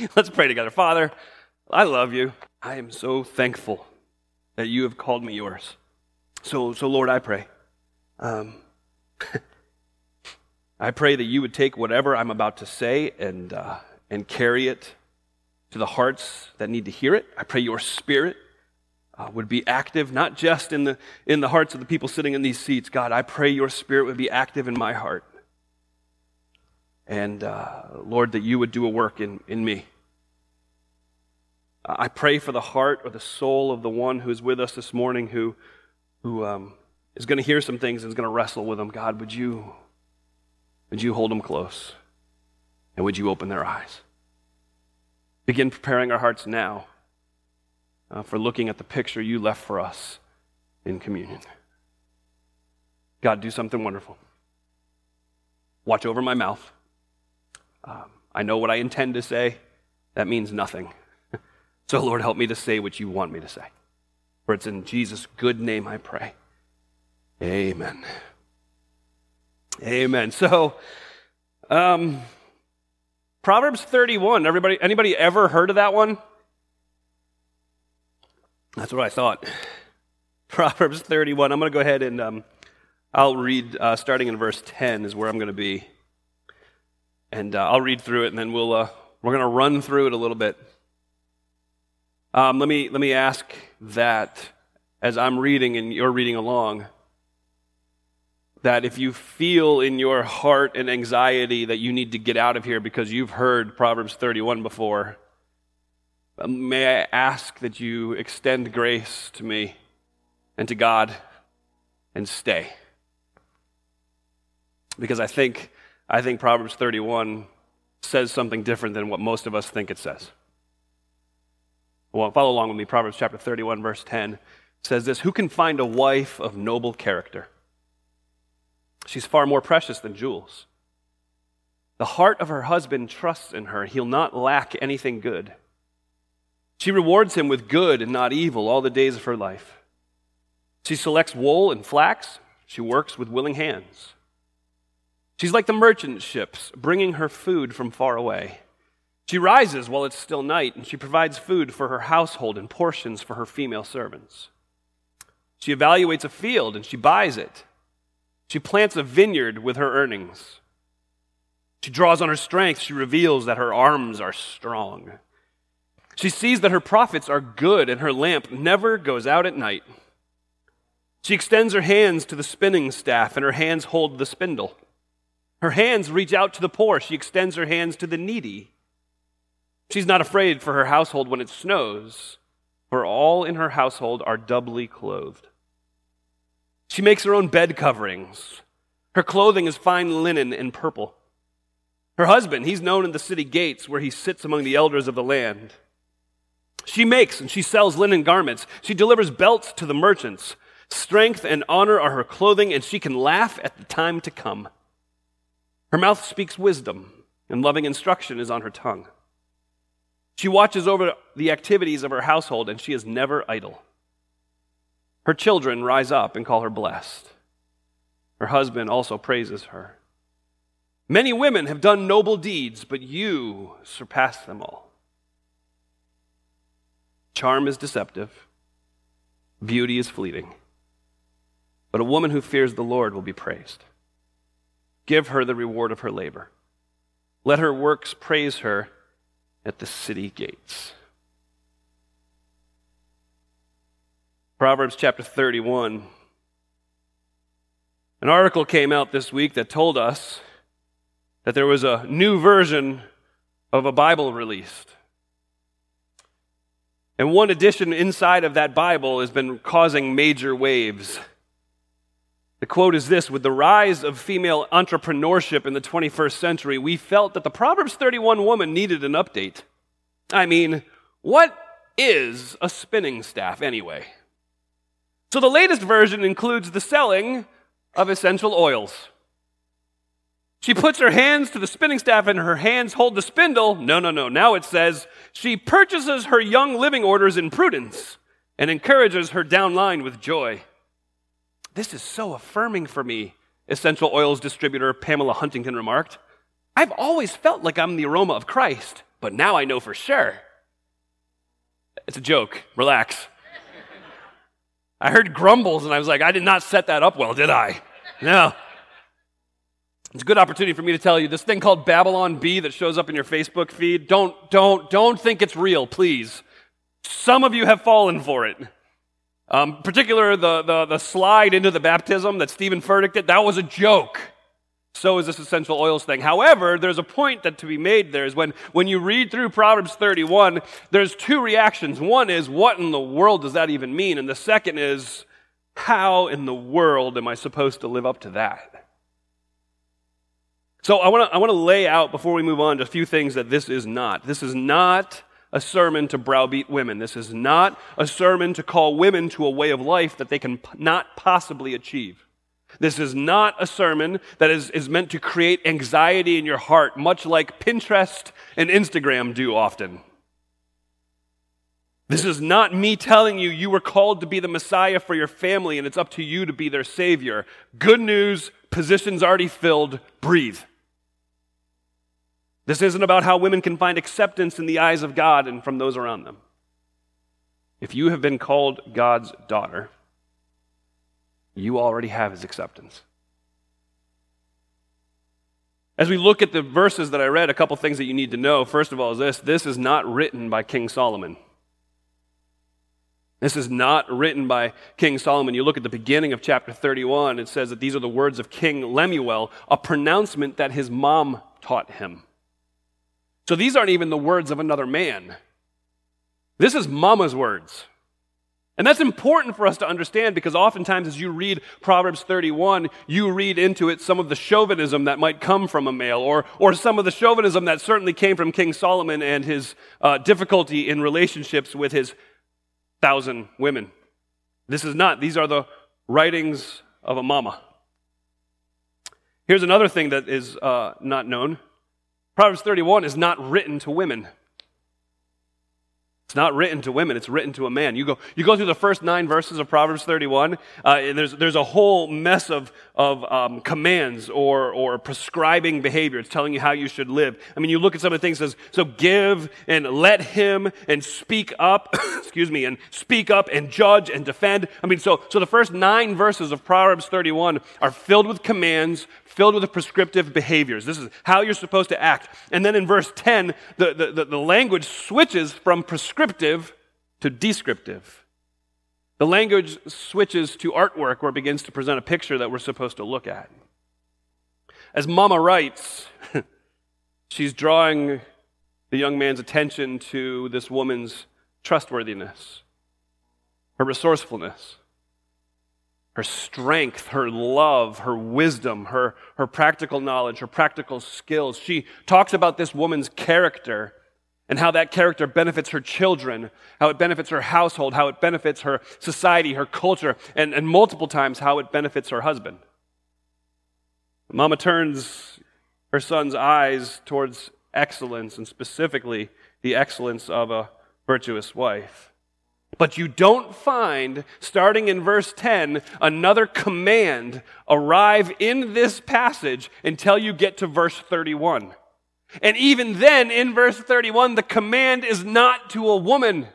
Let's pray together. Father, I love you. I am so thankful that you have called me yours. So, so Lord, I pray. Um, I pray that you would take whatever I'm about to say and, uh, and carry it to the hearts that need to hear it. I pray your spirit uh, would be active, not just in the, in the hearts of the people sitting in these seats. God, I pray your spirit would be active in my heart. And uh, Lord, that you would do a work in, in me. I pray for the heart or the soul of the one who is with us this morning who, who um, is going to hear some things and is going to wrestle with them. God, would you, would you hold them close? And would you open their eyes? Begin preparing our hearts now uh, for looking at the picture you left for us in communion. God, do something wonderful. Watch over my mouth. Um, I know what I intend to say. That means nothing. so, Lord, help me to say what you want me to say. For it's in Jesus' good name I pray. Amen. Amen. So, um, Proverbs 31. Everybody, anybody ever heard of that one? That's what I thought. Proverbs 31. I'm going to go ahead and um, I'll read uh, starting in verse 10 is where I'm going to be. And uh, I'll read through it and then we'll, uh, we're going to run through it a little bit. Um, let, me, let me ask that as I'm reading and you're reading along, that if you feel in your heart an anxiety that you need to get out of here because you've heard Proverbs 31 before, um, may I ask that you extend grace to me and to God and stay? Because I think, I think Proverbs 31 says something different than what most of us think it says. Well, follow along with me. Proverbs chapter 31, verse 10 says this Who can find a wife of noble character? She's far more precious than jewels. The heart of her husband trusts in her. He'll not lack anything good. She rewards him with good and not evil all the days of her life. She selects wool and flax. She works with willing hands. She's like the merchant ships, bringing her food from far away. She rises while it's still night, and she provides food for her household and portions for her female servants. She evaluates a field and she buys it. She plants a vineyard with her earnings. She draws on her strength. She reveals that her arms are strong. She sees that her profits are good and her lamp never goes out at night. She extends her hands to the spinning staff, and her hands hold the spindle. Her hands reach out to the poor. She extends her hands to the needy. She's not afraid for her household when it snows, for all in her household are doubly clothed. She makes her own bed coverings. Her clothing is fine linen and purple. Her husband, he's known in the city gates where he sits among the elders of the land. She makes and she sells linen garments. She delivers belts to the merchants. Strength and honor are her clothing, and she can laugh at the time to come. Her mouth speaks wisdom, and loving instruction is on her tongue. She watches over the activities of her household, and she is never idle. Her children rise up and call her blessed. Her husband also praises her. Many women have done noble deeds, but you surpass them all. Charm is deceptive, beauty is fleeting, but a woman who fears the Lord will be praised. Give her the reward of her labor. Let her works praise her at the city gates. Proverbs chapter 31. An article came out this week that told us that there was a new version of a Bible released. And one edition inside of that Bible has been causing major waves. The quote is this With the rise of female entrepreneurship in the 21st century, we felt that the Proverbs 31 woman needed an update. I mean, what is a spinning staff anyway? So the latest version includes the selling of essential oils. She puts her hands to the spinning staff and her hands hold the spindle. No, no, no. Now it says she purchases her young living orders in prudence and encourages her downline with joy. This is so affirming for me, essential oils distributor Pamela Huntington remarked. I've always felt like I'm the aroma of Christ, but now I know for sure. It's a joke. Relax. I heard grumbles and I was like, I did not set that up well, did I? No. It's a good opportunity for me to tell you this thing called Babylon Bee that shows up in your Facebook feed. Don't, don't, don't think it's real, please. Some of you have fallen for it. Um, particular the, the, the slide into the baptism that Steven Furtick did, that was a joke. So is this essential oils thing. However, there's a point that to be made there is when, when you read through Proverbs 31, there's two reactions. One is, what in the world does that even mean? And the second is, how in the world am I supposed to live up to that? So I want to I want to lay out before we move on a few things that this is not. This is not a sermon to browbeat women. This is not a sermon to call women to a way of life that they can not possibly achieve. This is not a sermon that is, is meant to create anxiety in your heart, much like Pinterest and Instagram do often. This is not me telling you you were called to be the Messiah for your family and it's up to you to be their Savior. Good news, positions already filled, breathe. This isn't about how women can find acceptance in the eyes of God and from those around them. If you have been called God's daughter, you already have his acceptance. As we look at the verses that I read, a couple things that you need to know. First of all, is this this is not written by King Solomon. This is not written by King Solomon. You look at the beginning of chapter 31, it says that these are the words of King Lemuel, a pronouncement that his mom taught him. So these aren't even the words of another man. This is mama's words. And that's important for us to understand because oftentimes as you read Proverbs 31, you read into it some of the chauvinism that might come from a male or, or some of the chauvinism that certainly came from King Solomon and his uh, difficulty in relationships with his thousand women. This is not, these are the writings of a mama. Here's another thing that is uh, not known Proverbs 31 is not written to women. It's not written to women, it's written to a man. You go, you go through the first nine verses of Proverbs 31, uh, and there's, there's a whole mess of, of um, commands or, or prescribing behavior. It's telling you how you should live. I mean, you look at some of the things, says, so give and let him and speak up, excuse me, and speak up and judge and defend. I mean, so, so the first nine verses of Proverbs 31 are filled with commands, filled with prescriptive behaviors. This is how you're supposed to act. And then in verse 10, the, the, the, language switches from prescriptive to descriptive. The language switches to artwork where it begins to present a picture that we're supposed to look at. As Mama writes, she's drawing the young man's attention to this woman's trustworthiness, her resourcefulness her strength, her love, her wisdom, her, her practical knowledge, her practical skills. She talks about this woman's character and how that character benefits her children, how it benefits her household, how it benefits her society, her culture, and, and multiple times how it benefits her husband. Mama turns her son's eyes towards excellence, and specifically the excellence of a virtuous wife. But you don't find, starting in verse 10, another command arrive in this passage until you get to verse 31. And even then, in verse 31, the command is not to a woman,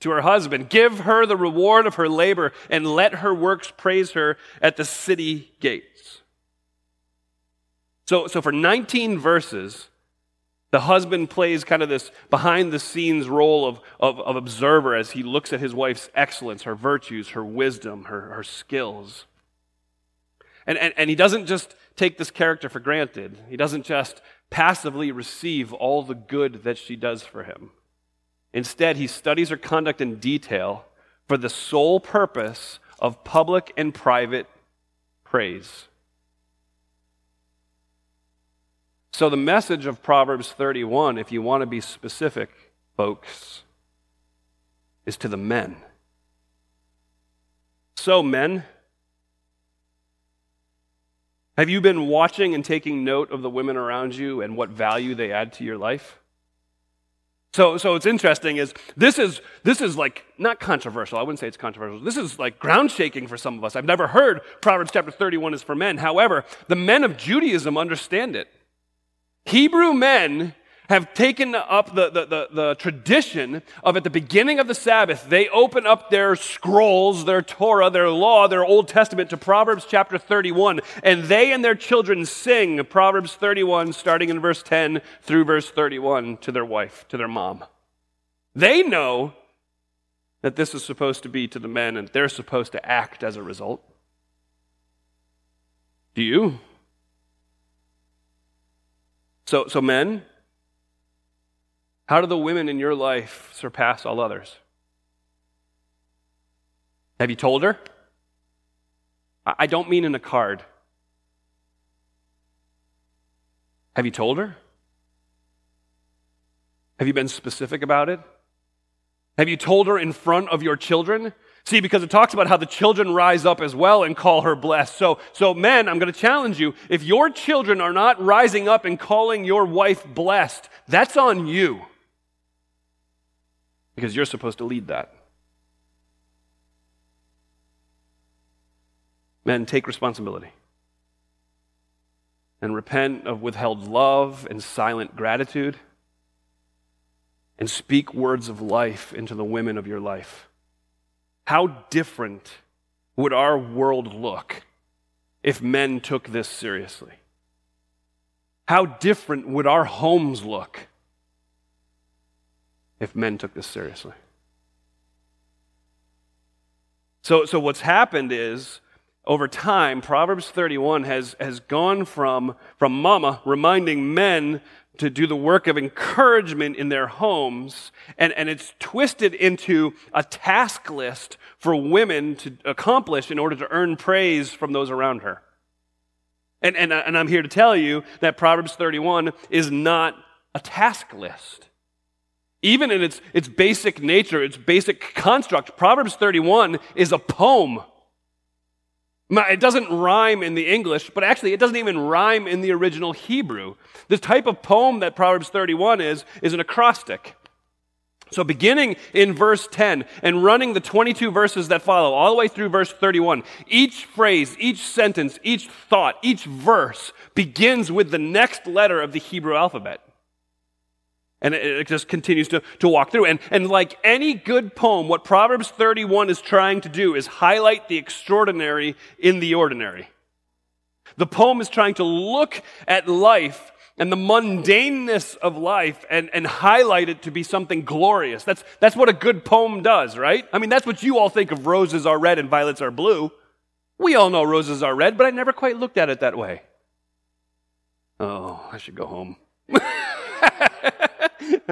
to her husband. Give her the reward of her labor and let her works praise her at the city gates. So, so for 19 verses, the husband plays kind of this behind the scenes role of, of, of, observer as he looks at his wife's excellence, her virtues, her wisdom, her, her skills. And, and, and he doesn't just take this character for granted, he doesn't just passively receive all the good that she does for him. Instead, he studies her conduct in detail for the sole purpose of public and private praise. So, the message of Proverbs 31, if you want to be specific, folks, is to the men. So, men, have you been watching and taking note of the women around you and what value they add to your life? So, so it's interesting is this is this is like not controversial. I wouldn't say it's controversial. This is like ground shaking for some of us. I've never heard Proverbs chapter 31 is for men. However, the men of Judaism understand it. Hebrew men have taken up the, the, the, the, tradition of at the beginning of the Sabbath, they open up their scrolls, their Torah, their law, their Old Testament to Proverbs chapter 31, and they and their children sing Proverbs 31, starting in verse 10 through verse 31 to their wife, to their mom. They know that this is supposed to be to the men and they're supposed to act as a result. Do you? So, so men, how do the women in your life surpass all others? Have you told her? I don't mean in a card. Have you told her? Have you been specific about it? Have you told her in front of your children? See, because it talks about how the children rise up as well and call her blessed. So, so men, I'm going to challenge you. If your children are not rising up and calling your wife blessed, that's on you. Because you're supposed to lead that. Men, take responsibility. And repent of withheld love and silent gratitude. And speak words of life into the women of your life. How different would our world look if men took this seriously? How different would our homes look if men took this seriously? So, so what's happened is, over time, Proverbs 31 has, has gone from, from mama reminding men to do the work of encouragement in their homes, and, and it's twisted into a task list for women to accomplish in order to earn praise from those around her. And, and, and I'm here to tell you that Proverbs 31 is not a task list. Even in its, its basic nature, its basic construct, Proverbs 31 is a poem. It doesn't rhyme in the English, but actually, it doesn't even rhyme in the original Hebrew. The type of poem that Proverbs 31 is, is an acrostic. So, beginning in verse 10 and running the 22 verses that follow, all the way through verse 31, each phrase, each sentence, each thought, each verse begins with the next letter of the Hebrew alphabet. And it just continues to, to walk through. And, and like any good poem, what Proverbs 31 is trying to do is highlight the extraordinary in the ordinary. The poem is trying to look at life and the mundaneness of life and, and highlight it to be something glorious. That's, that's what a good poem does, right? I mean, that's what you all think of roses are red and violets are blue. We all know roses are red, but I never quite looked at it that way. Oh, I should go home.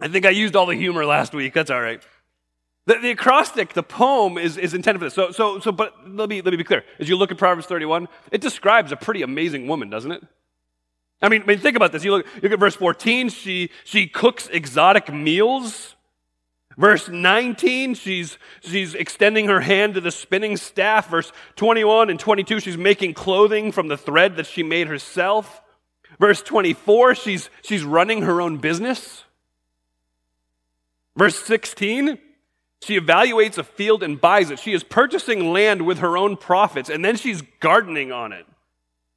I think I used all the humor last week. That's all right. The, the, acrostic, the poem, is, is intended for this. So, so, so, but let me, let me be clear. As you look at Proverbs 31, it describes a pretty amazing woman, doesn't it? I mean, I mean think about this. You look, you look at verse 14, she, she cooks exotic meals. Verse 19, she's, she's extending her hand to the spinning staff. Verse 21 and 22, she's making clothing from the thread that she made herself. Verse 24, she's, she's running her own business. Verse 16, she evaluates a field and buys it. She is purchasing land with her own profits, and then she's gardening on it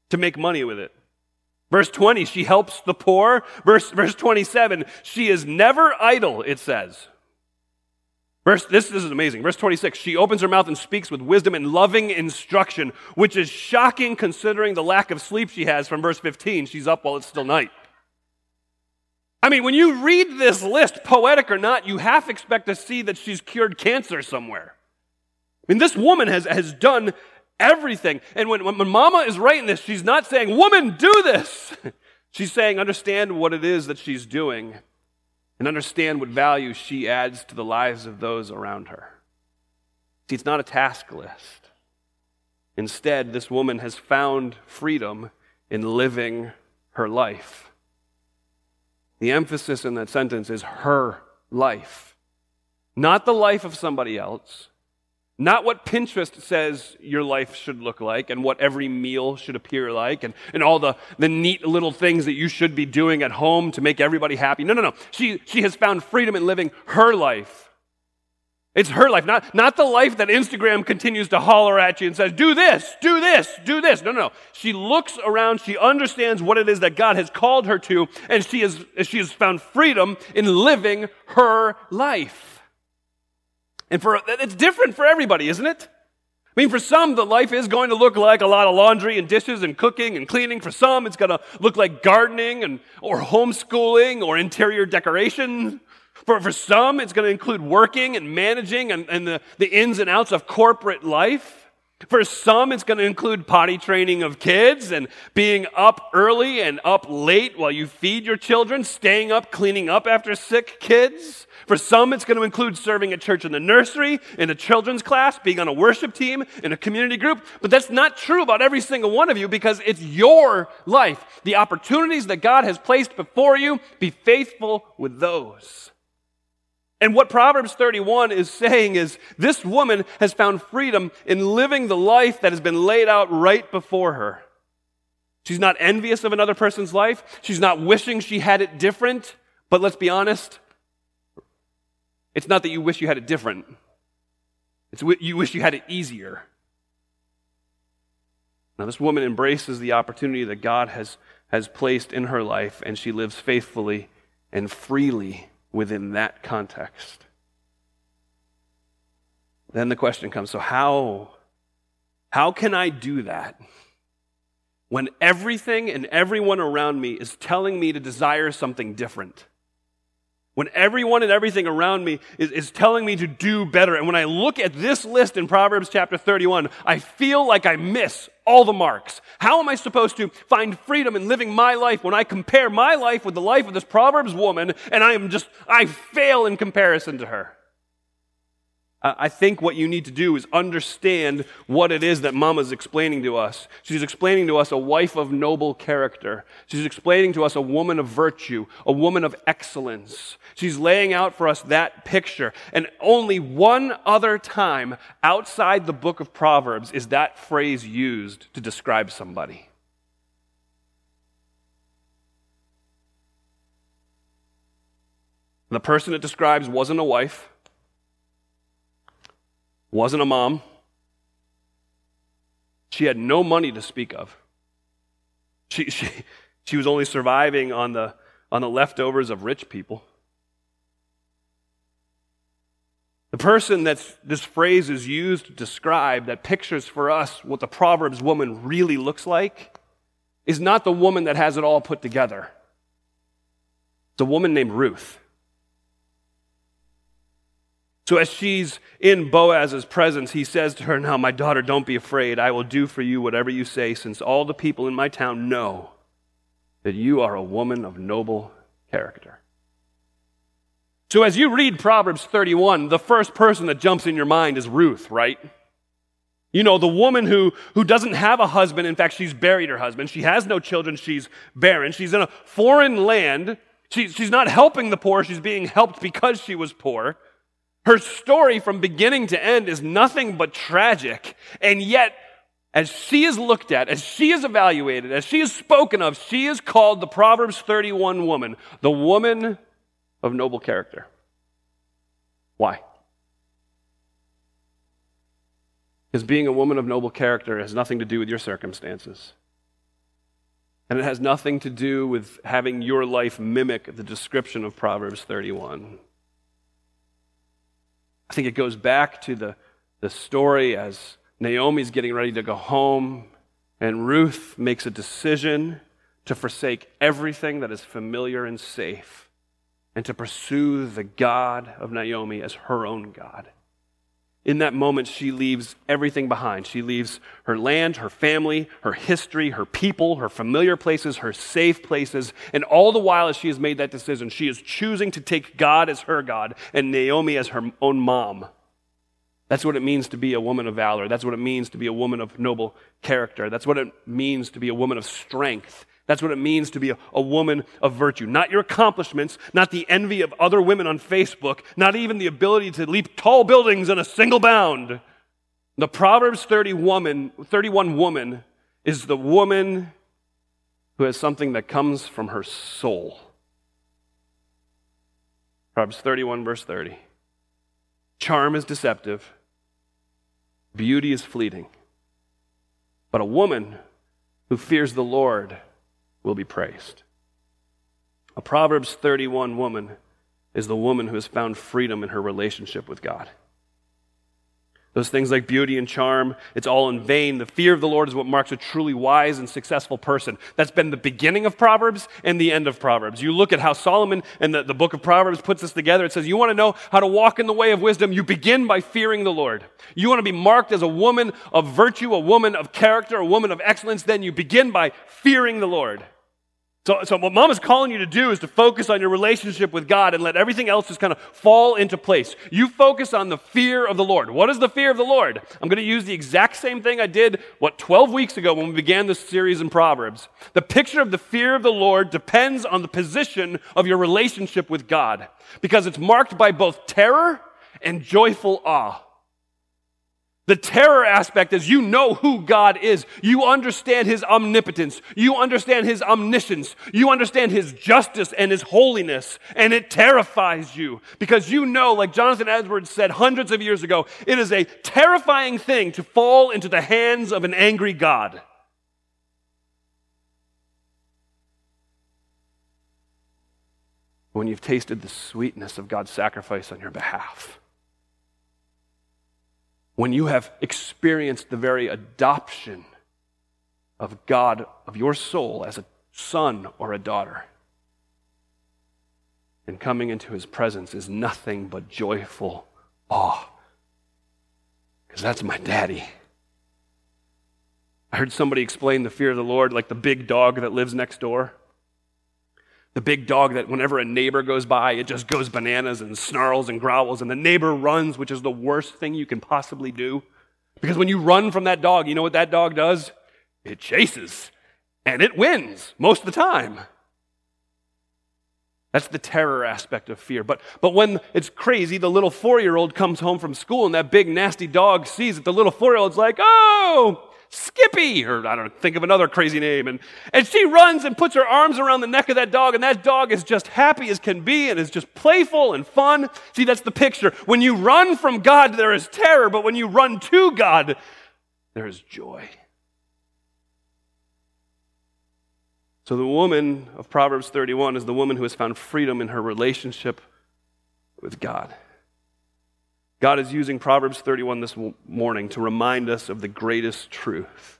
to make money with it. Verse 20, she helps the poor. Verse, verse 27, she is never idle, it says. Verse, this, this is amazing. Verse 26, she opens her mouth and speaks with wisdom and loving instruction, which is shocking considering the lack of sleep she has from verse 15. She's up while it's still night. I mean, when you read this list, poetic or not, you half expect to see that she's cured cancer somewhere. I mean, this woman has, has done everything. And when, when mama is writing this, she's not saying, Woman, do this. she's saying, Understand what it is that she's doing and understand what value she adds to the lives of those around her. See, it's not a task list. Instead, this woman has found freedom in living her life. The emphasis in that sentence is her life, not the life of somebody else, not what Pinterest says your life should look like and what every meal should appear like and, and all the, the neat little things that you should be doing at home to make everybody happy. No, no, no. She, she has found freedom in living her life. It's her life, not, not the life that Instagram continues to holler at you and says, do this, do this, do this. No, no, no. She looks around, she understands what it is that God has called her to, and she has, she has found freedom in living her life. And for, it's different for everybody, isn't it? I mean, for some, the life is going to look like a lot of laundry and dishes and cooking and cleaning. For some, it's going to look like gardening and, or homeschooling or interior decoration. For, for some, it's going to include working and managing and, and the, the ins and outs of corporate life. For some, it's going to include potty training of kids and being up early and up late while you feed your children, staying up, cleaning up after sick kids. For some, it's going to include serving at church in the nursery, in a children's class, being on a worship team, in a community group. But that's not true about every single one of you because it's your life. The opportunities that God has placed before you, be faithful with those. And what Proverbs 31 is saying is this woman has found freedom in living the life that has been laid out right before her. She's not envious of another person's life. She's not wishing she had it different. But let's be honest, it's not that you wish you had it different, it's you wish you had it easier. Now, this woman embraces the opportunity that God has, has placed in her life, and she lives faithfully and freely within that context. Then the question comes so, how, how can I do that when everything and everyone around me is telling me to desire something different? When everyone and everything around me is, is telling me to do better. And when I look at this list in Proverbs chapter 31, I feel like I miss all the marks. How am I supposed to find freedom in living my life when I compare my life with the life of this Proverbs woman and I am just, I fail in comparison to her? I think what you need to do is understand what it is that Mama's explaining to us. She's explaining to us a wife of noble character. She's explaining to us a woman of virtue, a woman of excellence. She's laying out for us that picture. And only one other time outside the book of Proverbs is that phrase used to describe somebody. The person it describes wasn't a wife wasn't a mom. She had no money to speak of. She, she, she was only surviving on the, on the leftovers of rich people. The person that this phrase is used to describe, that pictures for us what the Proverbs woman really looks like, is not the woman that has it all put together. It's a woman named Ruth. So, as she's in Boaz's presence, he says to her, Now, my daughter, don't be afraid. I will do for you whatever you say, since all the people in my town know that you are a woman of noble character. So, as you read Proverbs 31, the first person that jumps in your mind is Ruth, right? You know, the woman who, who doesn't have a husband. In fact, she's buried her husband. She has no children. She's barren. She's in a foreign land. She, she's not helping the poor. She's being helped because she was poor. Her story from beginning to end is nothing but tragic. And yet, as she is looked at, as she is evaluated, as she is spoken of, she is called the Proverbs 31 woman, the woman of noble character. Why? Because being a woman of noble character has nothing to do with your circumstances. And it has nothing to do with having your life mimic the description of Proverbs 31. I think it goes back to the, the story as Naomi's getting ready to go home, and Ruth makes a decision to forsake everything that is familiar and safe and to pursue the God of Naomi as her own God. In that moment, she leaves everything behind. She leaves her land, her family, her history, her people, her familiar places, her safe places. And all the while, as she has made that decision, she is choosing to take God as her God and Naomi as her own mom. That's what it means to be a woman of valor. That's what it means to be a woman of noble character. That's what it means to be a woman of strength. That's what it means to be a, a, woman of virtue. Not your accomplishments, not the envy of other women on Facebook, not even the ability to leap tall buildings in a single bound. The Proverbs 30 woman, 31 woman is the woman who has something that comes from her soul. Proverbs 31, verse 30. charm is deceptive, beauty is fleeting. But a woman who fears the Lord will be praised. A Proverbs 31 woman is the woman who has found freedom in her relationship with God. Those things like beauty and charm, it's all in vain. The fear of the Lord is what marks a truly wise and successful person. That's been the beginning of Proverbs and the end of Proverbs. You look at how Solomon and the, the book of Proverbs puts this together. It says, You want to know how to walk in the way of wisdom? You begin by fearing the Lord. You want to be marked as a woman of virtue, a woman of character, a woman of excellence? Then you begin by fearing the Lord. So, so what mom is calling you to do is to focus on your relationship with God and let everything else just kind of fall into place. You focus on the fear of the Lord. What is the fear of the Lord? I'm going to use the exact same thing I did, what, 12 weeks ago when we began this series in Proverbs. The picture of the fear of the Lord depends on the position of your relationship with God because it's marked by both terror and joyful awe. The terror aspect is you know who God is. You understand His omnipotence. You understand His omniscience. You understand His justice and His holiness. And it terrifies you because you know, like Jonathan Edwards said hundreds of years ago, it is a terrifying thing to fall into the hands of an angry God. When you've tasted the sweetness of God's sacrifice on your behalf when you have experienced the very adoption of God, of your soul as a son or a daughter. And coming into his presence is nothing but joyful awe. Because that's my daddy. I heard somebody explain the fear of the Lord like the big dog that lives next door. The big dog that whenever a neighbor goes by, it just goes bananas and snarls and growls, and the neighbor runs, which is the worst thing you can possibly do. Because when you run from that dog, you know what that dog does? It chases, and it wins most of the time. That's the terror aspect of fear. But, but when it's crazy, the little four year old comes home from school and that big nasty dog sees it, the little four year old's like, oh, Skippy, or I don't know, think of another crazy name. And, and she runs and puts her arms around the neck of that dog, and that dog is just happy as can be and is just playful and fun. See, that's the picture. When you run from God, there is terror, but when you run to God, there is joy. So the woman of Proverbs 31 is the woman who has found freedom in her relationship with God. God is using Proverbs 31 this morning to remind us of the greatest truth.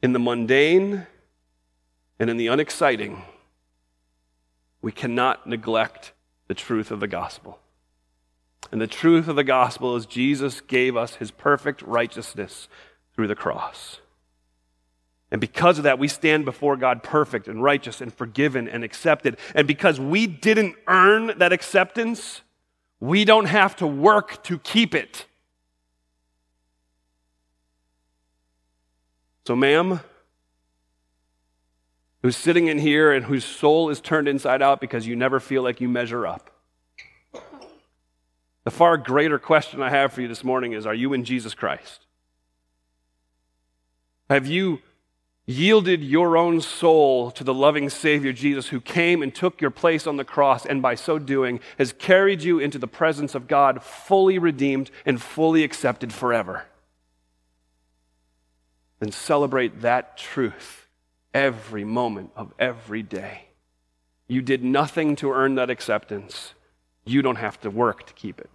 In the mundane and in the unexciting, we cannot neglect the truth of the gospel. And the truth of the gospel is Jesus gave us his perfect righteousness through the cross. And because of that, we stand before God perfect and righteous and forgiven and accepted. And because we didn't earn that acceptance, we don't have to work to keep it. So, ma'am, who's sitting in here and whose soul is turned inside out because you never feel like you measure up. The far greater question I have for you this morning is Are you in Jesus Christ? Have you yielded your own soul to the loving Savior Jesus, who came and took your place on the cross, and by so doing has carried you into the presence of God, fully redeemed and fully accepted forever. Then celebrate that truth every moment of every day. You did nothing to earn that acceptance. You don't have to work to keep it.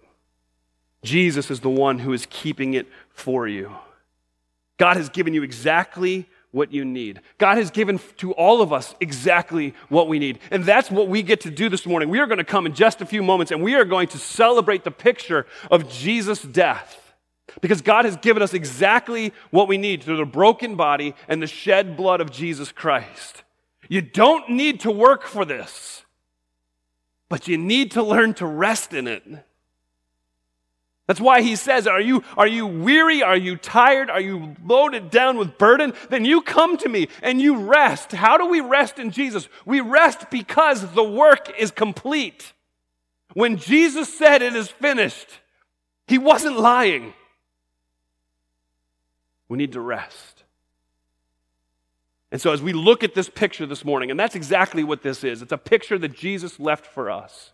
Jesus is the one who is keeping it for you. God has given you exactly what you need. God has given to all of us exactly what we need. And that's what we get to do this morning. We are going to come in just a few moments and we are going to celebrate the picture of Jesus' death. Because God has given us exactly what we need through the broken body and the shed blood of Jesus Christ. You don't need to work for this, but you need to learn to rest in it. That's why he says, are you, are you weary? Are you tired? Are you loaded down with burden? Then you come to me and you rest. How do we rest in Jesus? We rest because the work is complete. When Jesus said it is finished, he wasn't lying. We need to rest. And so, as we look at this picture this morning, and that's exactly what this is it's a picture that Jesus left for us.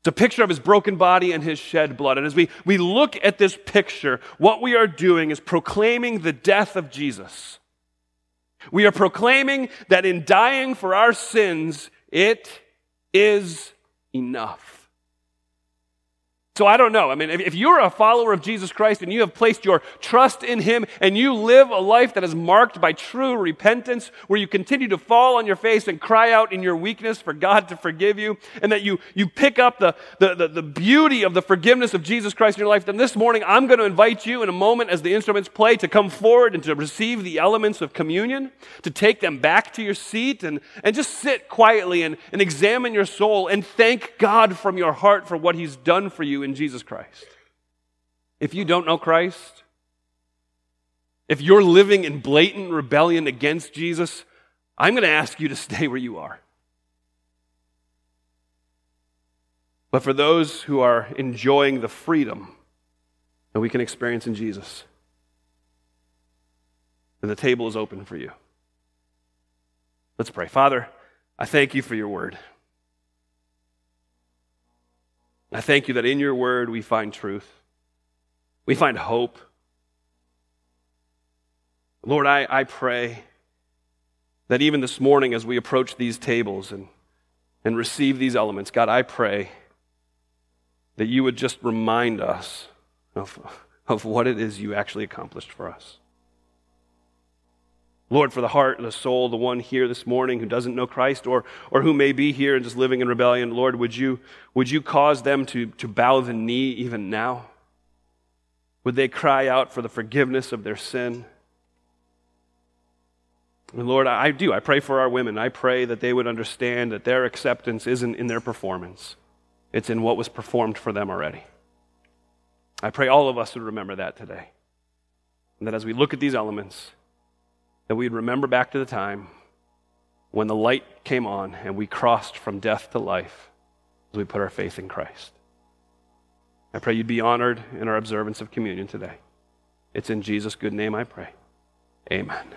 It's a picture of his broken body and his shed blood. And as we, we look at this picture, what we are doing is proclaiming the death of Jesus. We are proclaiming that in dying for our sins, it is enough. So I don't know. I mean, if you're a follower of Jesus Christ and you have placed your trust in Him and you live a life that is marked by true repentance, where you continue to fall on your face and cry out in your weakness for God to forgive you, and that you, you pick up the, the, the, the beauty of the forgiveness of Jesus Christ in your life, then this morning I'm going to invite you in a moment as the instruments play to come forward and to receive the elements of communion, to take them back to your seat and, and just sit quietly and, and examine your soul and thank God from your heart for what He's done for you in Jesus Christ. If you don't know Christ, if you're living in blatant rebellion against Jesus, I'm going to ask you to stay where you are. But for those who are enjoying the freedom that we can experience in Jesus, then the table is open for you. Let's pray. Father, I thank you for your word. I thank you that in your word we find truth, we find hope. Lord, I, I pray that even this morning as we approach these tables and, and receive these elements, God, I pray that you would just remind us of, of what it is you actually accomplished for us. Lord, for the heart the soul, the one here this morning who doesn't know Christ or, or who may be here and just living in rebellion, Lord, would you, would you cause them to, to bow the knee even now? Would they cry out for the forgiveness of their sin? And Lord, I do. I pray for our women. I pray that they would understand that their acceptance isn't in their performance, it's in what was performed for them already. I pray all of us would remember that today. And that as we look at these elements, that we'd remember back to the time when the light came on and we crossed from death to life as we put our faith in Christ. I pray you'd be honored in our observance of communion today. It's in Jesus' good name I pray. Amen.